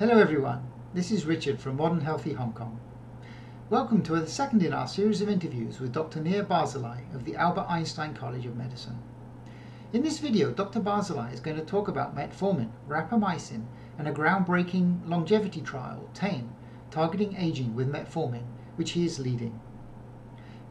Hello everyone, this is Richard from Modern Healthy Hong Kong. Welcome to the second in our series of interviews with Dr. Nir Barzilai of the Albert Einstein College of Medicine. In this video, Dr. Barzilai is going to talk about metformin, rapamycin, and a groundbreaking longevity trial, TAME, targeting aging with metformin, which he is leading.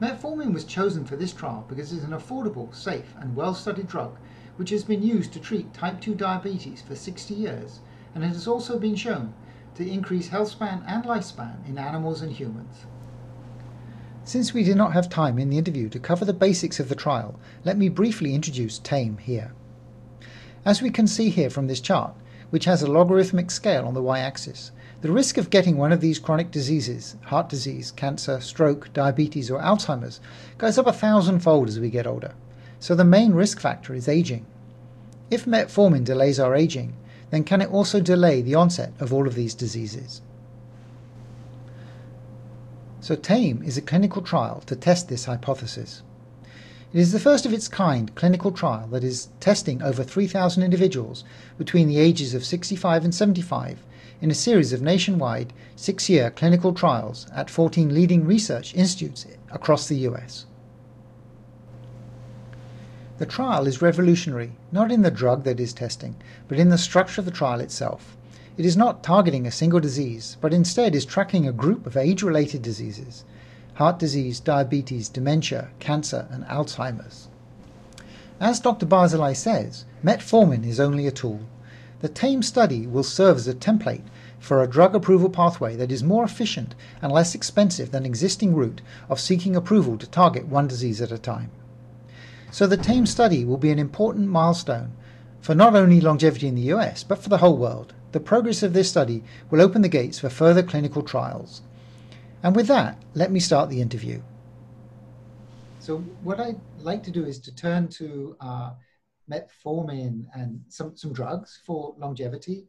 Metformin was chosen for this trial because it is an affordable, safe, and well-studied drug which has been used to treat type 2 diabetes for 60 years and it has also been shown to increase health span and lifespan in animals and humans. Since we did not have time in the interview to cover the basics of the trial, let me briefly introduce TAME here. As we can see here from this chart, which has a logarithmic scale on the y-axis, the risk of getting one of these chronic diseases, heart disease, cancer, stroke, diabetes, or Alzheimer's, goes up a thousandfold as we get older. So the main risk factor is aging. If metformin delays our aging, then can it also delay the onset of all of these diseases? So TAME is a clinical trial to test this hypothesis. It is the first of its kind clinical trial that is testing over 3,000 individuals between the ages of 65 and 75 in a series of nationwide six year clinical trials at 14 leading research institutes across the US. The trial is revolutionary, not in the drug that is testing, but in the structure of the trial itself. It is not targeting a single disease, but instead is tracking a group of age related diseases heart disease, diabetes, dementia, cancer, and Alzheimer's. As Dr. Barzilai says, metformin is only a tool. The TAME study will serve as a template for a drug approval pathway that is more efficient and less expensive than existing route of seeking approval to target one disease at a time. So the TAME study will be an important milestone for not only longevity in the US, but for the whole world. The progress of this study will open the gates for further clinical trials. And with that, let me start the interview. So what I'd like to do is to turn to uh, metformin and some, some drugs for longevity.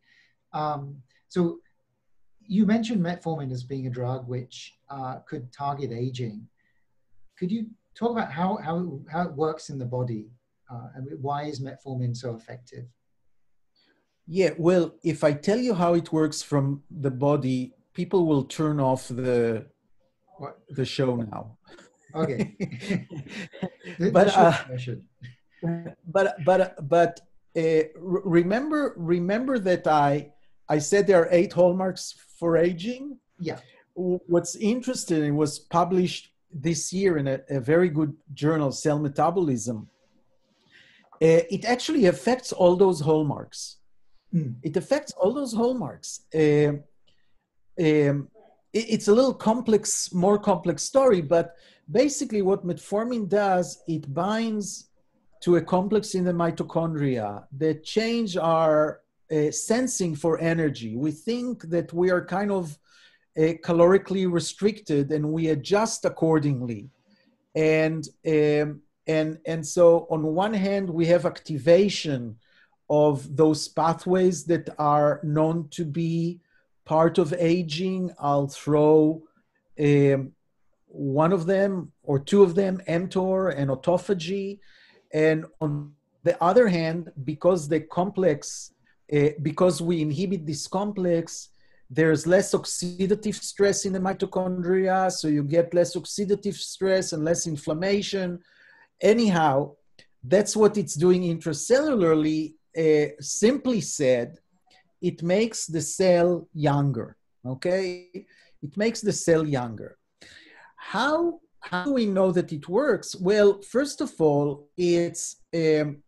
Um, so you mentioned metformin as being a drug which uh, could target aging. Could you talk about how, how, how it works in the body uh, and why is metformin so effective? Yeah, well, if I tell you how it works from the body, people will turn off the what? the show now. Okay. but uh, but but but uh, remember remember that I I said there are eight hallmarks for aging. Yeah. What's interesting was published this year in a, a very good journal, Cell Metabolism, uh, it actually affects all those hallmarks. Mm. It affects all those hallmarks. Uh, um, it, it's a little complex, more complex story, but basically, what metformin does, it binds to a complex in the mitochondria that change our uh, sensing for energy. We think that we are kind of uh, calorically restricted and we adjust accordingly. And um, and and so on one hand we have activation of those pathways that are known to be part of aging. I'll throw um, one of them or two of them mtor and autophagy. And on the other hand because the complex uh, because we inhibit this complex there's less oxidative stress in the mitochondria, so you get less oxidative stress and less inflammation. Anyhow, that's what it's doing intracellularly. Uh, simply said, it makes the cell younger. Okay, it makes the cell younger. How how do we know that it works? Well, first of all, it's um,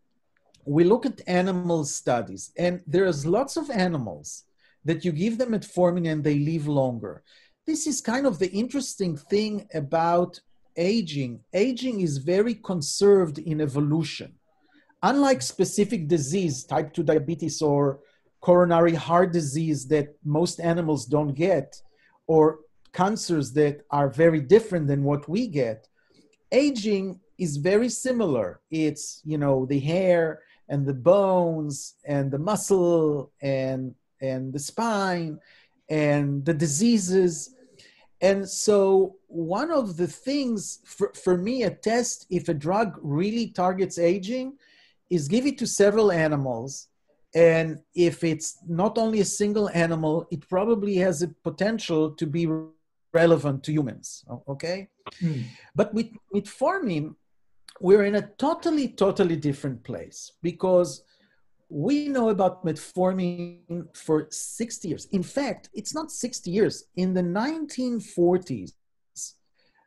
we look at animal studies, and there's lots of animals that you give them metformin and they live longer. This is kind of the interesting thing about aging. Aging is very conserved in evolution. Unlike specific disease, type 2 diabetes or coronary heart disease that most animals don't get, or cancers that are very different than what we get, aging is very similar. It's, you know, the hair and the bones and the muscle and and the spine and the diseases. And so, one of the things for, for me, a test if a drug really targets aging is give it to several animals And if it's not only a single animal, it probably has a potential to be relevant to humans. Okay? Mm. But with metformin, we're in a totally, totally different place because we know about metformin for 60 years. In fact, it's not 60 years. In the 1940s,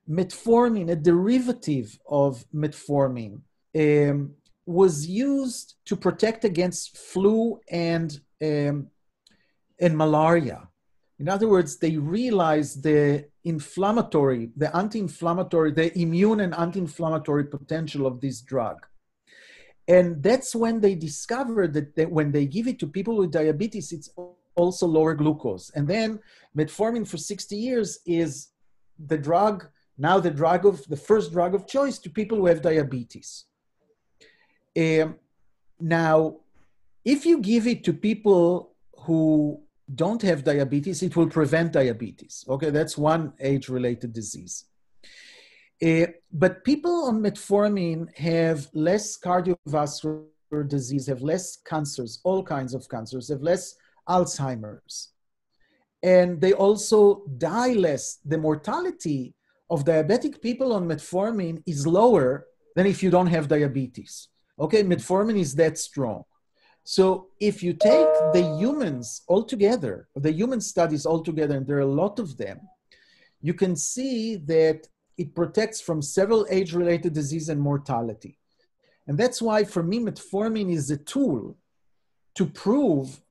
metformin, a derivative of metformin, um, was used to protect against flu and um, and malaria. In other words, they realized the inflammatory, the anti-inflammatory, the immune and anti-inflammatory potential of this drug. And that's when they discovered that, that when they give it to people with diabetes, it's also lower glucose. And then metformin for 60 years is the drug, now the drug of the first drug of choice to people who have diabetes. Um, now, if you give it to people who don't have diabetes, it will prevent diabetes. Okay, that's one age related disease. Uh, but people on metformin have less cardiovascular disease, have less cancers, all kinds of cancers, have less Alzheimer's. And they also die less. The mortality of diabetic people on metformin is lower than if you don't have diabetes. Okay, metformin is that strong. So if you take the humans all together, the human studies all together, and there are a lot of them, you can see that it protects from several age-related disease and mortality. And that's why for me, metformin is a tool to prove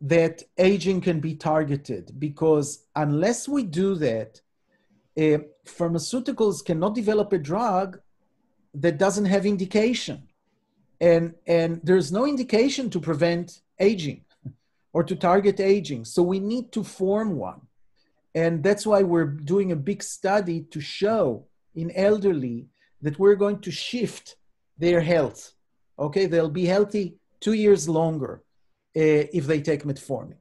that aging can be targeted because unless we do that, uh, pharmaceuticals cannot develop a drug that doesn't have indication. And and there's no indication to prevent aging or to target aging. So we need to form one and that's why we're doing a big study to show in elderly that we're going to shift their health okay? They'll be healthy two years longer uh, if they take metformin.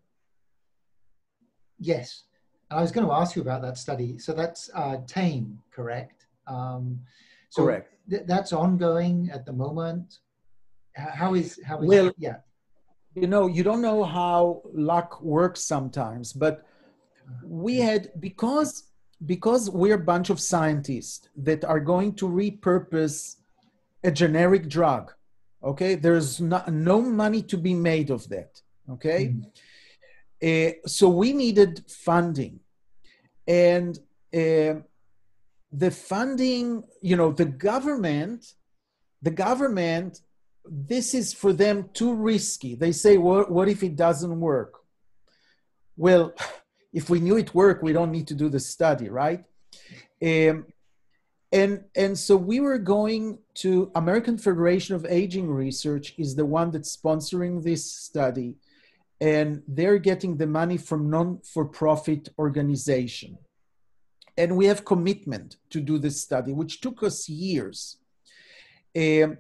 Yes. I was going to ask you about that study. So that's uh, tame correct? Um, so correct. th- that's ongoing at the moment? How is how is well, yeah. you know you don't know how luck works sometimes but we had because because we're a bunch of scientists that are going to repurpose a generic drug okay there's not, no money to be made of that okay mm. uh, so we needed funding and uh, the funding you know the government the government this is for them too risky. They say, what, what if it doesn't work? Well, if we knew it worked, we don't need to do the study, right? Um, and and so we were going to American Federation of Aging Research is the one that's sponsoring this study, and they're getting the money from non-for-profit organization, and we have commitment to do this study, which took us years. Um,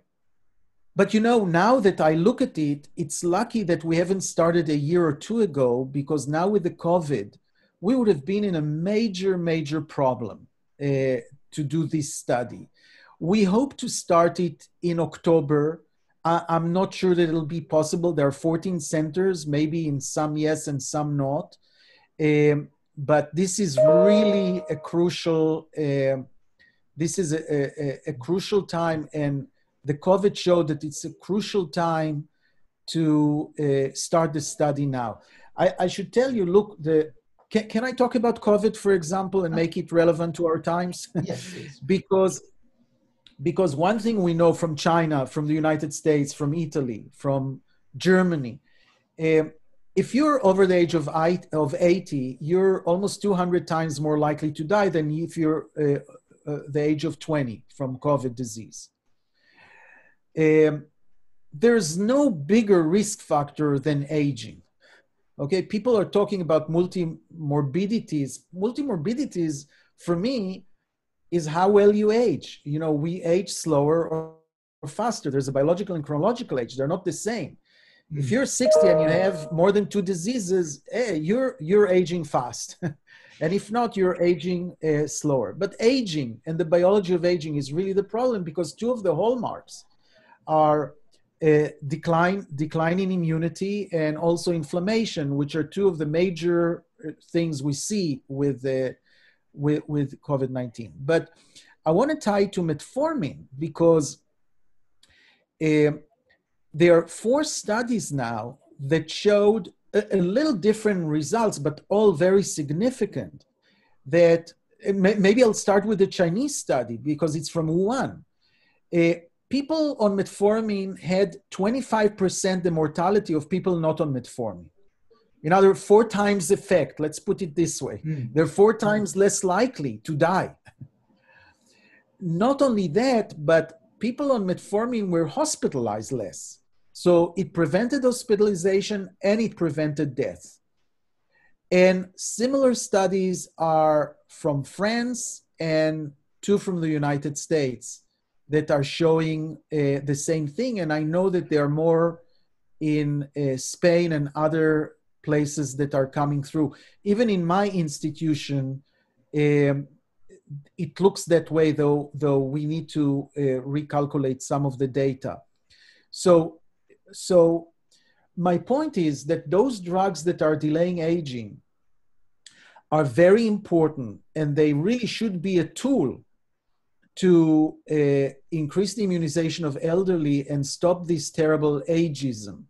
but you know, now that I look at it, it's lucky that we haven't started a year or two ago because now with the COVID, we would have been in a major, major problem uh, to do this study. We hope to start it in October. I, am not sure that it'll be possible. There are 14 centers, maybe in some yes and some not. Um, but this is really a crucial. Uh, this is a, a, a crucial time, and the COVID showed that it's a crucial time to uh, start the study now. I, I, should tell you, look, the can, can I talk about COVID, for example, and make it relevant to our times? Yes, because because one thing we know from China, from the United States, from Italy, from Germany, um, if you're over the age of, of 80, you're almost 200 times more likely to die than if you're uh, uh, the age of 20 from COVID disease um, there's no bigger risk factor than aging. Okay, people are talking about multimorbidities. Multimorbidities, for me, is how well you age. You know, we age slower or, or faster. There's a biological and chronological age. They're not the same. Mm. If hmm. you're 60 and you have more than two diseases, hey, you're you're aging fast. and if not, you're aging uh, slower. But aging and the biology of aging is really the problem because two of the hallmarks are uh, decline, in immunity and also inflammation, which are two of the major uh, things we see with, uh, with, with COVID 19. But I want to tie to metformin because uh, there are four studies now that showed a, a, little different results, but all very significant. That maybe I'll start with the Chinese study because it's from Wuhan. Uh, people on metformin had 25% the mortality of people not on metformin. In other four times effect, let's put it this way. Mm. They're four times less likely to die. Not only that, but people on metformin were hospitalized less. So it prevented hospitalization and it prevented death. And similar studies are from France and two from the United States that are showing uh, the same thing. And I know that there are more in uh, Spain and other places that are coming through. Even in my institution, um, it looks that way, though, though we need to uh, recalculate some of the data. So, so my point is that those drugs that are delaying aging are very important and they really should be a tool to uh, increase the immunization of elderly and stop this terrible ageism.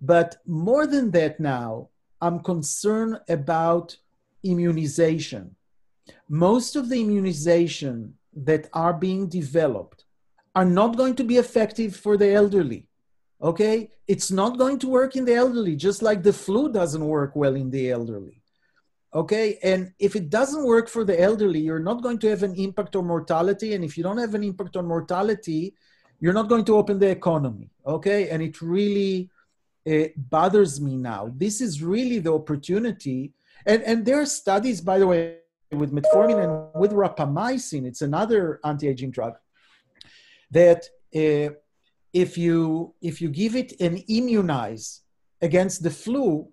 But more than that, now I'm concerned about immunization. Most of the immunization that are being developed are not going to be effective for the elderly. Okay? It's not going to work in the elderly, just like the flu doesn't work well in the elderly okay and if it doesn't work for the elderly you're not going to have an impact on mortality and if you don't have an impact on mortality you're not going to open the economy okay? And it really it bothers me now. This is really the opportunity and and there are studies by the way with metformin and with rapamycin it's another anti-aging drug that uh, if you if you give it and immunize against the flu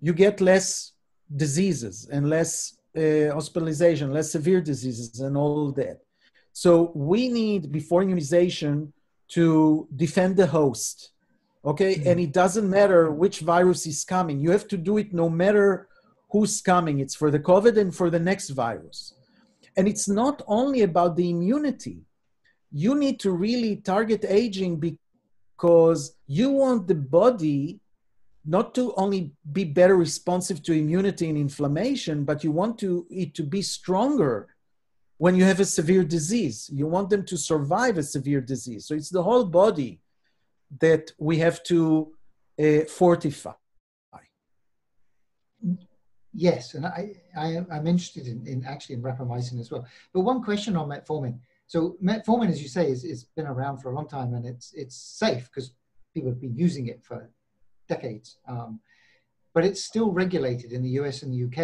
you get less diseases and less uh, hospitalization, less severe diseases, and all of that. So we need before immunization to defend the host. Okay, mm-hmm. and it doesn't matter which virus is coming. You have to do it no matter who's coming. It's for the COVID and for the next virus. And it's not only about the immunity. You need to really target aging because you want the body not to only be better responsive to immunity and inflammation, but you want to, it to be stronger when you have a severe disease. You want them to survive a severe disease. So it's the whole body that we have to uh, fortify. Yes, and I, I am interested in, in actually in rapamycin as well. But one question on metformin. So metformin, as you say, is, is been around for a long time and it's it's safe because people have been using it for decades. Um, but it's still regulated in the US and the UK,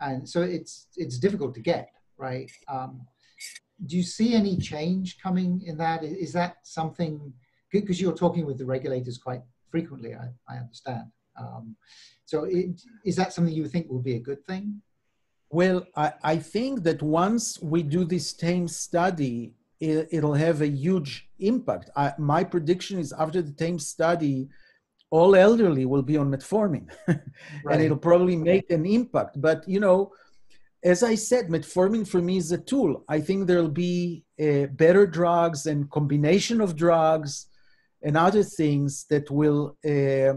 and so it's it's difficult to get right. Um, do you see any change coming in that? Is that something? Because you're talking with the regulators quite frequently, I, I understand. Um, so it, is that something you think will be a good thing? Well, I, I think that once we do this TAME study, it, will have a huge impact. I, my prediction is after the TAME study, all elderly will be on metformin right. and it'll probably make an impact. But you know as i said metformin for me is a tool. I think there'll be uh, better drugs and combination of drugs and other things that will uh,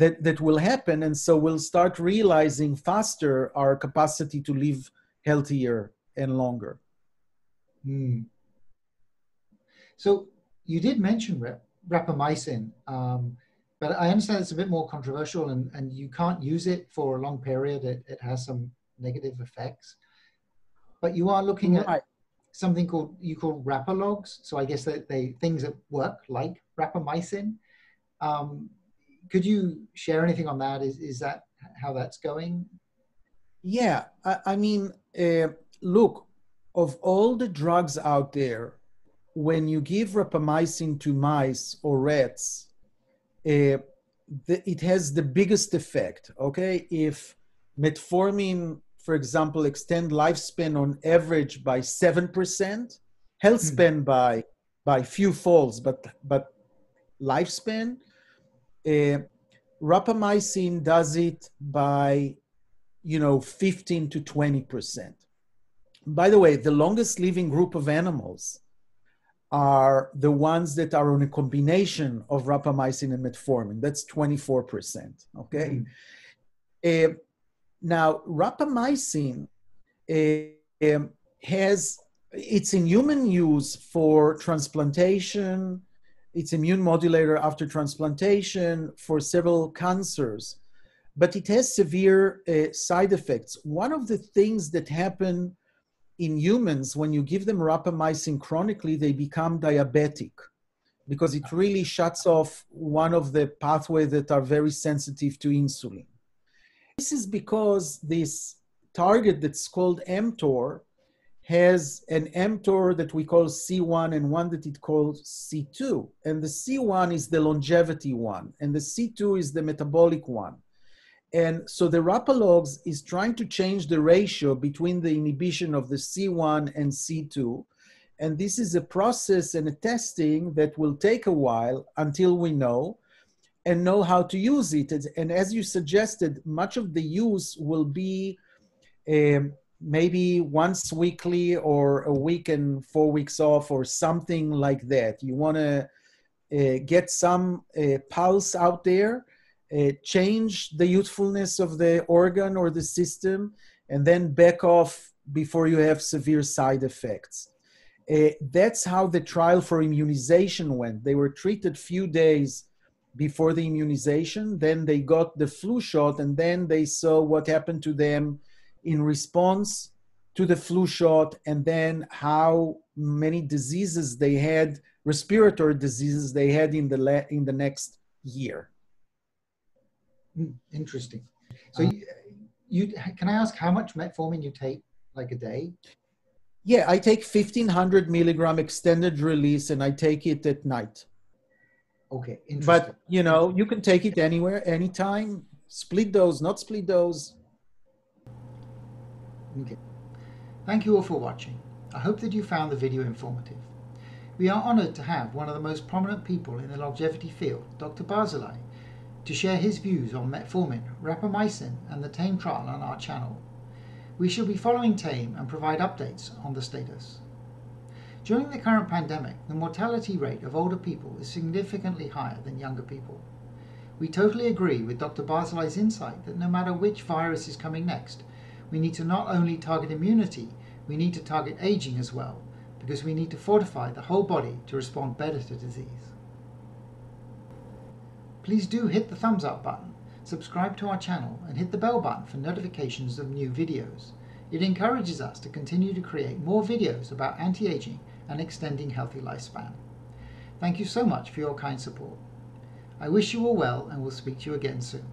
that that will happen. And so we'll start realizing faster our capacity to live healthier and longer. Mm. so you did mention rap- rapamycin. Um, but I understand it's a bit more controversial and, and you can't use it for a long period. It, it has some negative effects. But you are looking right. at something called you call rapalogs. So I guess that they things that work like rapamycin. Um, could you share anything on that? Is is that how that's going? Yeah, I, I mean, uh, look, of all the drugs out there, when you give rapamycin to mice or rats, uh, the, it has the biggest effect. Okay, if metformin, for example, extend lifespan on average by seven percent, health hmm. span mm. by by few folds, but but lifespan. Uh, rapamycin does it by, you know, 15 to 20 percent. By the way, the longest living group of animals are the ones that are on a combination of rapamycin and metformin. That's 24%. Okay. Mm-hmm. Uh, now, rapamycin uh, um, has, it's in human use for transplantation, it's immune modulator after transplantation for several cancers, but it has severe uh, side effects. One of the things that happen in humans, when you give them rapamycin chronically, they become diabetic because it really shuts off one of the pathways that are very sensitive to insulin. This is because this target that's called mTOR has an mTOR that we call C1 and one that it calls C2. And the C1 is the longevity one, and the C2 is the metabolic one. And so the rapalogs is trying to change the ratio between the inhibition of the C1 and C2. And this is a process and a testing that will take a while until we know and know how to use it. And as you suggested, much of the use will be um, maybe once weekly or a week and four weeks off or something like that. You want to uh, get some uh, pulse out there uh, change the usefulness of the organ or the system, and then back off before you have severe side effects. Uh, that's how the trial for immunization went. They were treated few days before the immunization, then they got the flu shot, and then they saw what happened to them in response to the flu shot, and then how many diseases they had, respiratory diseases they had in the in the next year. Hmm, interesting. So, um, you, you can I ask how much metformin you take, like a day? Yeah, I take fifteen hundred milligram extended release, and I take it at night. Okay, but you know, you can take it anywhere, anytime. Split dose, not split dose. Okay. Thank you all for watching. I hope that you found the video informative. We are honored to have one of the most prominent people in the longevity field, Dr. Barzilai, to share his views on metformin, rapamycin and the TAME trial on our channel. We shall be following TAME and provide updates on the status. During the current pandemic, the mortality rate of older people is significantly higher than younger people. We totally agree with Dr. Barzilai's insight that no matter which virus is coming next, we need to not only target immunity, we need to target aging as well, because we need to fortify the whole body to respond better to disease please do hit the thumbs up button, subscribe to our channel and hit the bell button for notifications of new videos. It encourages us to continue to create more videos about anti-aging and extending healthy lifespan. Thank you so much for your kind support. I wish you all well and will speak to you again soon.